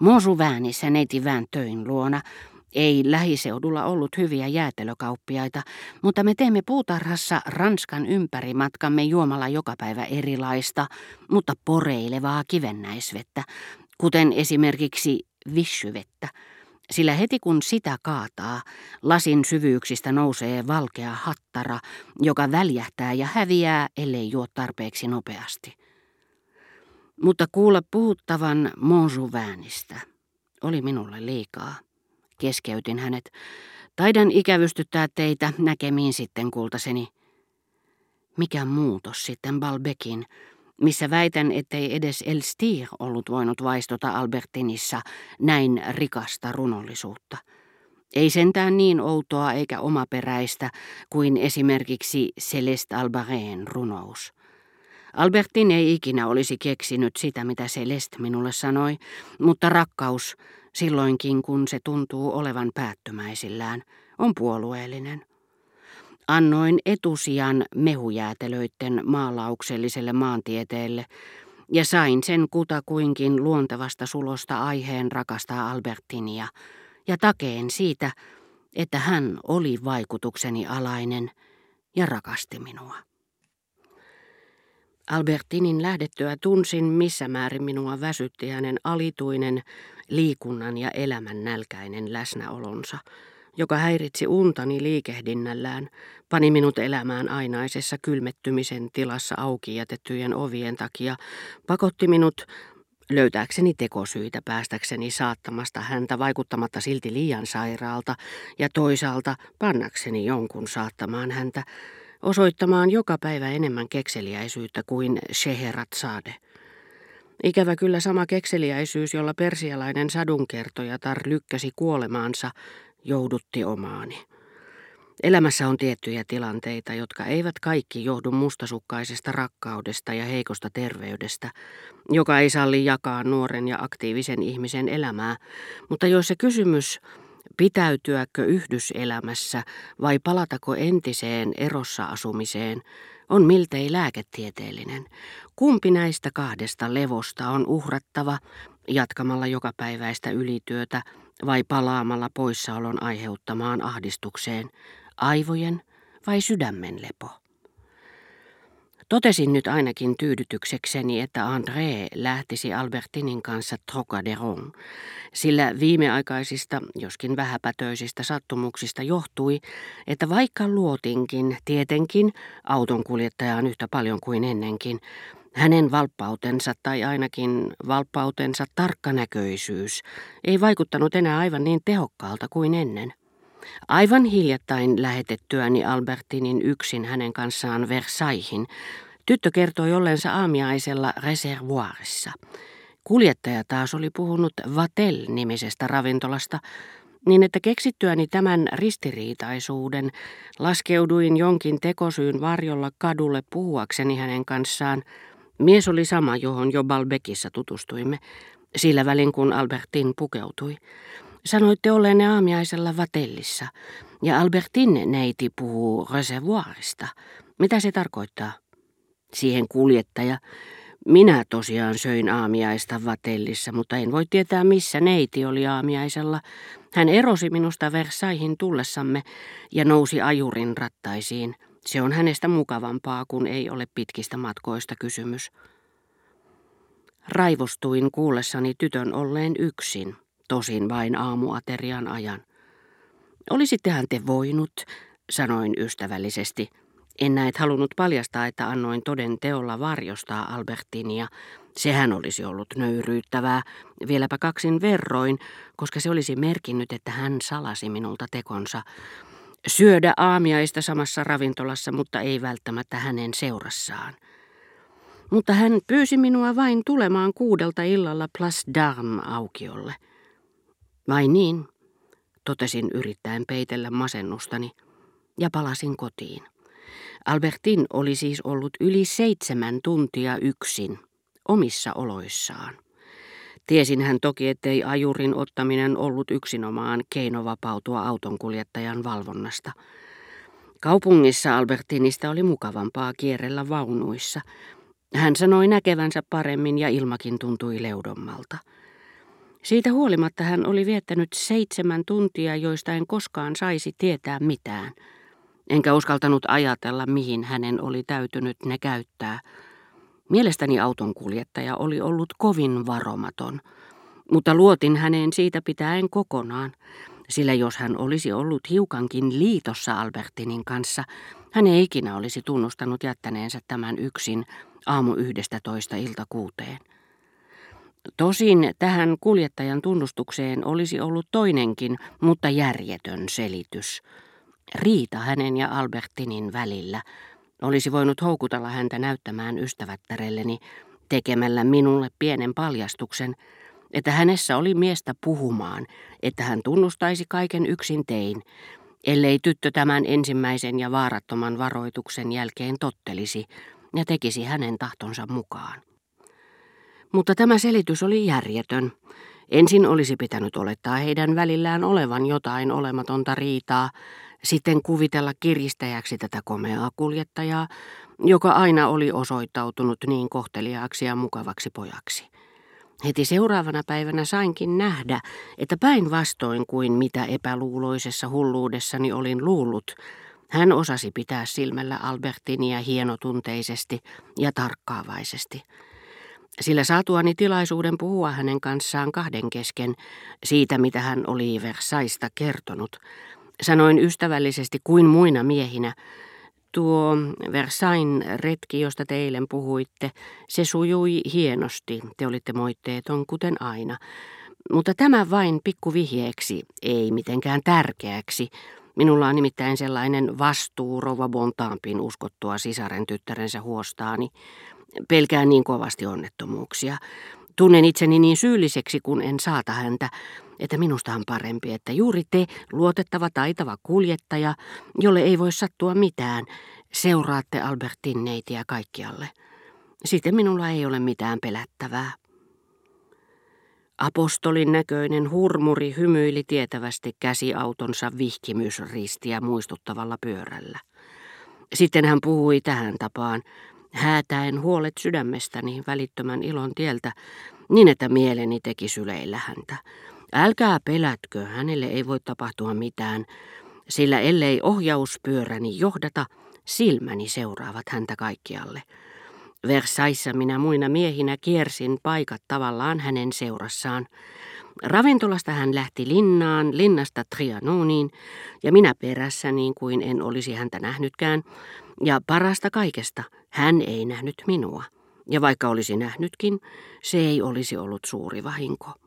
Mosuväänissä neiti töin luona ei lähiseudulla ollut hyviä jäätelökauppiaita, mutta me teemme puutarhassa Ranskan ympärimatkamme juomalla joka päivä erilaista, mutta poreilevaa kivennäisvettä, kuten esimerkiksi vissyvettä, sillä heti kun sitä kaataa, lasin syvyyksistä nousee valkea hattara, joka väljähtää ja häviää, ellei juo tarpeeksi nopeasti. Mutta kuulla puhuttavan Monsuväänistä oli minulle liikaa. Keskeytin hänet. Taidan ikävystyttää teitä näkemiin sitten, kultaseni. Mikä muutos sitten Balbekin, missä väitän, ettei edes Elstir ollut voinut vaistota Albertinissa näin rikasta runollisuutta. Ei sentään niin outoa eikä omaperäistä kuin esimerkiksi Celeste Albareen runous. Albertin ei ikinä olisi keksinyt sitä, mitä Celeste minulle sanoi, mutta rakkaus, silloinkin kun se tuntuu olevan päättömäisillään, on puolueellinen. Annoin etusijan mehujäätelöitten maalaukselliselle maantieteelle ja sain sen kutakuinkin luontevasta sulosta aiheen rakastaa Albertinia ja takeen siitä, että hän oli vaikutukseni alainen ja rakasti minua. Albertinin lähdettyä tunsin, missä määrin minua väsytti hänen alituinen, liikunnan ja elämän nälkäinen läsnäolonsa, joka häiritsi untani liikehdinnällään, pani minut elämään ainaisessa kylmettymisen tilassa auki jätettyjen ovien takia, pakotti minut löytääkseni tekosyitä päästäkseni saattamasta häntä vaikuttamatta silti liian sairaalta ja toisaalta pannakseni jonkun saattamaan häntä, osoittamaan joka päivä enemmän kekseliäisyyttä kuin Scheherazade. Ikävä kyllä sama kekseliäisyys, jolla persialainen sadunkertojatar lykkäsi kuolemaansa, joudutti omaani. Elämässä on tiettyjä tilanteita, jotka eivät kaikki johdu mustasukkaisesta rakkaudesta ja heikosta terveydestä, joka ei salli jakaa nuoren ja aktiivisen ihmisen elämää, mutta joissa kysymys pitäytyäkö yhdyselämässä vai palatako entiseen erossa asumiseen on miltei lääketieteellinen. Kumpi näistä kahdesta levosta on uhrattava jatkamalla jokapäiväistä ylityötä vai palaamalla poissaolon aiheuttamaan ahdistukseen, aivojen vai sydämen lepo? Totesin nyt ainakin tyydytyksekseni, että André lähtisi Albertinin kanssa Trocaderon, sillä viimeaikaisista, joskin vähäpätöisistä sattumuksista johtui, että vaikka luotinkin tietenkin autonkuljettajaan yhtä paljon kuin ennenkin, hänen valppautensa tai ainakin valppautensa tarkkanäköisyys ei vaikuttanut enää aivan niin tehokkaalta kuin ennen. Aivan hiljattain lähetettyäni Albertinin yksin hänen kanssaan Versaillesin, tyttö kertoi ollensa aamiaisella reservoirissa. Kuljettaja taas oli puhunut Vatel-nimisestä ravintolasta, niin että keksittyäni tämän ristiriitaisuuden laskeuduin jonkin tekosyyn varjolla kadulle puhuakseni hänen kanssaan. Mies oli sama, johon jo Balbekissa tutustuimme, sillä välin kun Albertin pukeutui. Sanoitte olleenne aamiaisella Vatellissa, ja Albertin neiti puhuu reservoirista. Mitä se tarkoittaa? Siihen kuljettaja. Minä tosiaan söin aamiaista Vatellissa, mutta en voi tietää missä neiti oli aamiaisella. Hän erosi minusta Versaihin tullessamme ja nousi ajurin rattaisiin. Se on hänestä mukavampaa, kun ei ole pitkistä matkoista kysymys. Raivostuin kuullessani tytön olleen yksin tosin vain aamuaterian ajan. Olisittehan te voinut, sanoin ystävällisesti. En näet halunnut paljastaa, että annoin toden teolla varjostaa Albertinia. Sehän olisi ollut nöyryyttävää, vieläpä kaksin verroin, koska se olisi merkinnyt, että hän salasi minulta tekonsa. Syödä aamiaista samassa ravintolassa, mutta ei välttämättä hänen seurassaan. Mutta hän pyysi minua vain tulemaan kuudelta illalla Place d'Armes aukiolle. Vai niin, totesin yrittäen peitellä masennustani, ja palasin kotiin. Albertin oli siis ollut yli seitsemän tuntia yksin, omissa oloissaan. Tiesin hän toki, ettei ajurin ottaminen ollut yksinomaan keino vapautua autonkuljettajan valvonnasta. Kaupungissa Albertinista oli mukavampaa kierrellä vaunuissa. Hän sanoi näkevänsä paremmin ja ilmakin tuntui leudommalta. Siitä huolimatta hän oli viettänyt seitsemän tuntia, joista en koskaan saisi tietää mitään. Enkä uskaltanut ajatella, mihin hänen oli täytynyt ne käyttää. Mielestäni auton kuljettaja oli ollut kovin varomaton, mutta luotin häneen siitä pitäen kokonaan, sillä jos hän olisi ollut hiukankin liitossa Albertinin kanssa, hän ei ikinä olisi tunnustanut jättäneensä tämän yksin aamu yhdestä toista ilta kuuteen. Tosin tähän kuljettajan tunnustukseen olisi ollut toinenkin, mutta järjetön selitys. Riita hänen ja Albertinin välillä olisi voinut houkutella häntä näyttämään ystävättärelleni tekemällä minulle pienen paljastuksen, että hänessä oli miestä puhumaan, että hän tunnustaisi kaiken yksin tein, ellei tyttö tämän ensimmäisen ja vaarattoman varoituksen jälkeen tottelisi ja tekisi hänen tahtonsa mukaan. Mutta tämä selitys oli järjetön. Ensin olisi pitänyt olettaa heidän välillään olevan jotain olematonta riitaa, sitten kuvitella kiristäjäksi tätä komeaa kuljettajaa, joka aina oli osoittautunut niin kohteliaaksi ja mukavaksi pojaksi. Heti seuraavana päivänä sainkin nähdä, että päinvastoin kuin mitä epäluuloisessa hulluudessani olin luullut, hän osasi pitää silmällä Albertinia hienotunteisesti ja tarkkaavaisesti sillä saatuani tilaisuuden puhua hänen kanssaan kahden kesken siitä, mitä hän oli Versaista kertonut, sanoin ystävällisesti kuin muina miehinä, tuo Versain retki, josta teilen puhuitte, se sujui hienosti, te olitte moitteeton kuten aina, mutta tämä vain pikkuvihjeeksi, ei mitenkään tärkeäksi, Minulla on nimittäin sellainen vastuu Rova Bontampin uskottua sisaren tyttärensä huostaani, Pelkään niin kovasti onnettomuuksia. Tunnen itseni niin syylliseksi, kun en saata häntä, että minusta on parempi, että juuri te, luotettava taitava kuljettaja, jolle ei voi sattua mitään, seuraatte Albertin neitiä kaikkialle. Sitten minulla ei ole mitään pelättävää. Apostolin näköinen hurmuri hymyili tietävästi käsiautonsa vihkimysristiä muistuttavalla pyörällä. Sitten hän puhui tähän tapaan, häätäen huolet sydämestäni välittömän ilon tieltä, niin että mieleni teki syleillä häntä. Älkää pelätkö, hänelle ei voi tapahtua mitään, sillä ellei ohjauspyöräni johdata, silmäni seuraavat häntä kaikkialle. Versaissa minä muina miehinä kiersin paikat tavallaan hänen seurassaan. Ravintolasta hän lähti linnaan, linnasta Trianoniin, ja minä perässä niin kuin en olisi häntä nähnytkään, ja parasta kaikesta, hän ei nähnyt minua. Ja vaikka olisi nähnytkin, se ei olisi ollut suuri vahinko.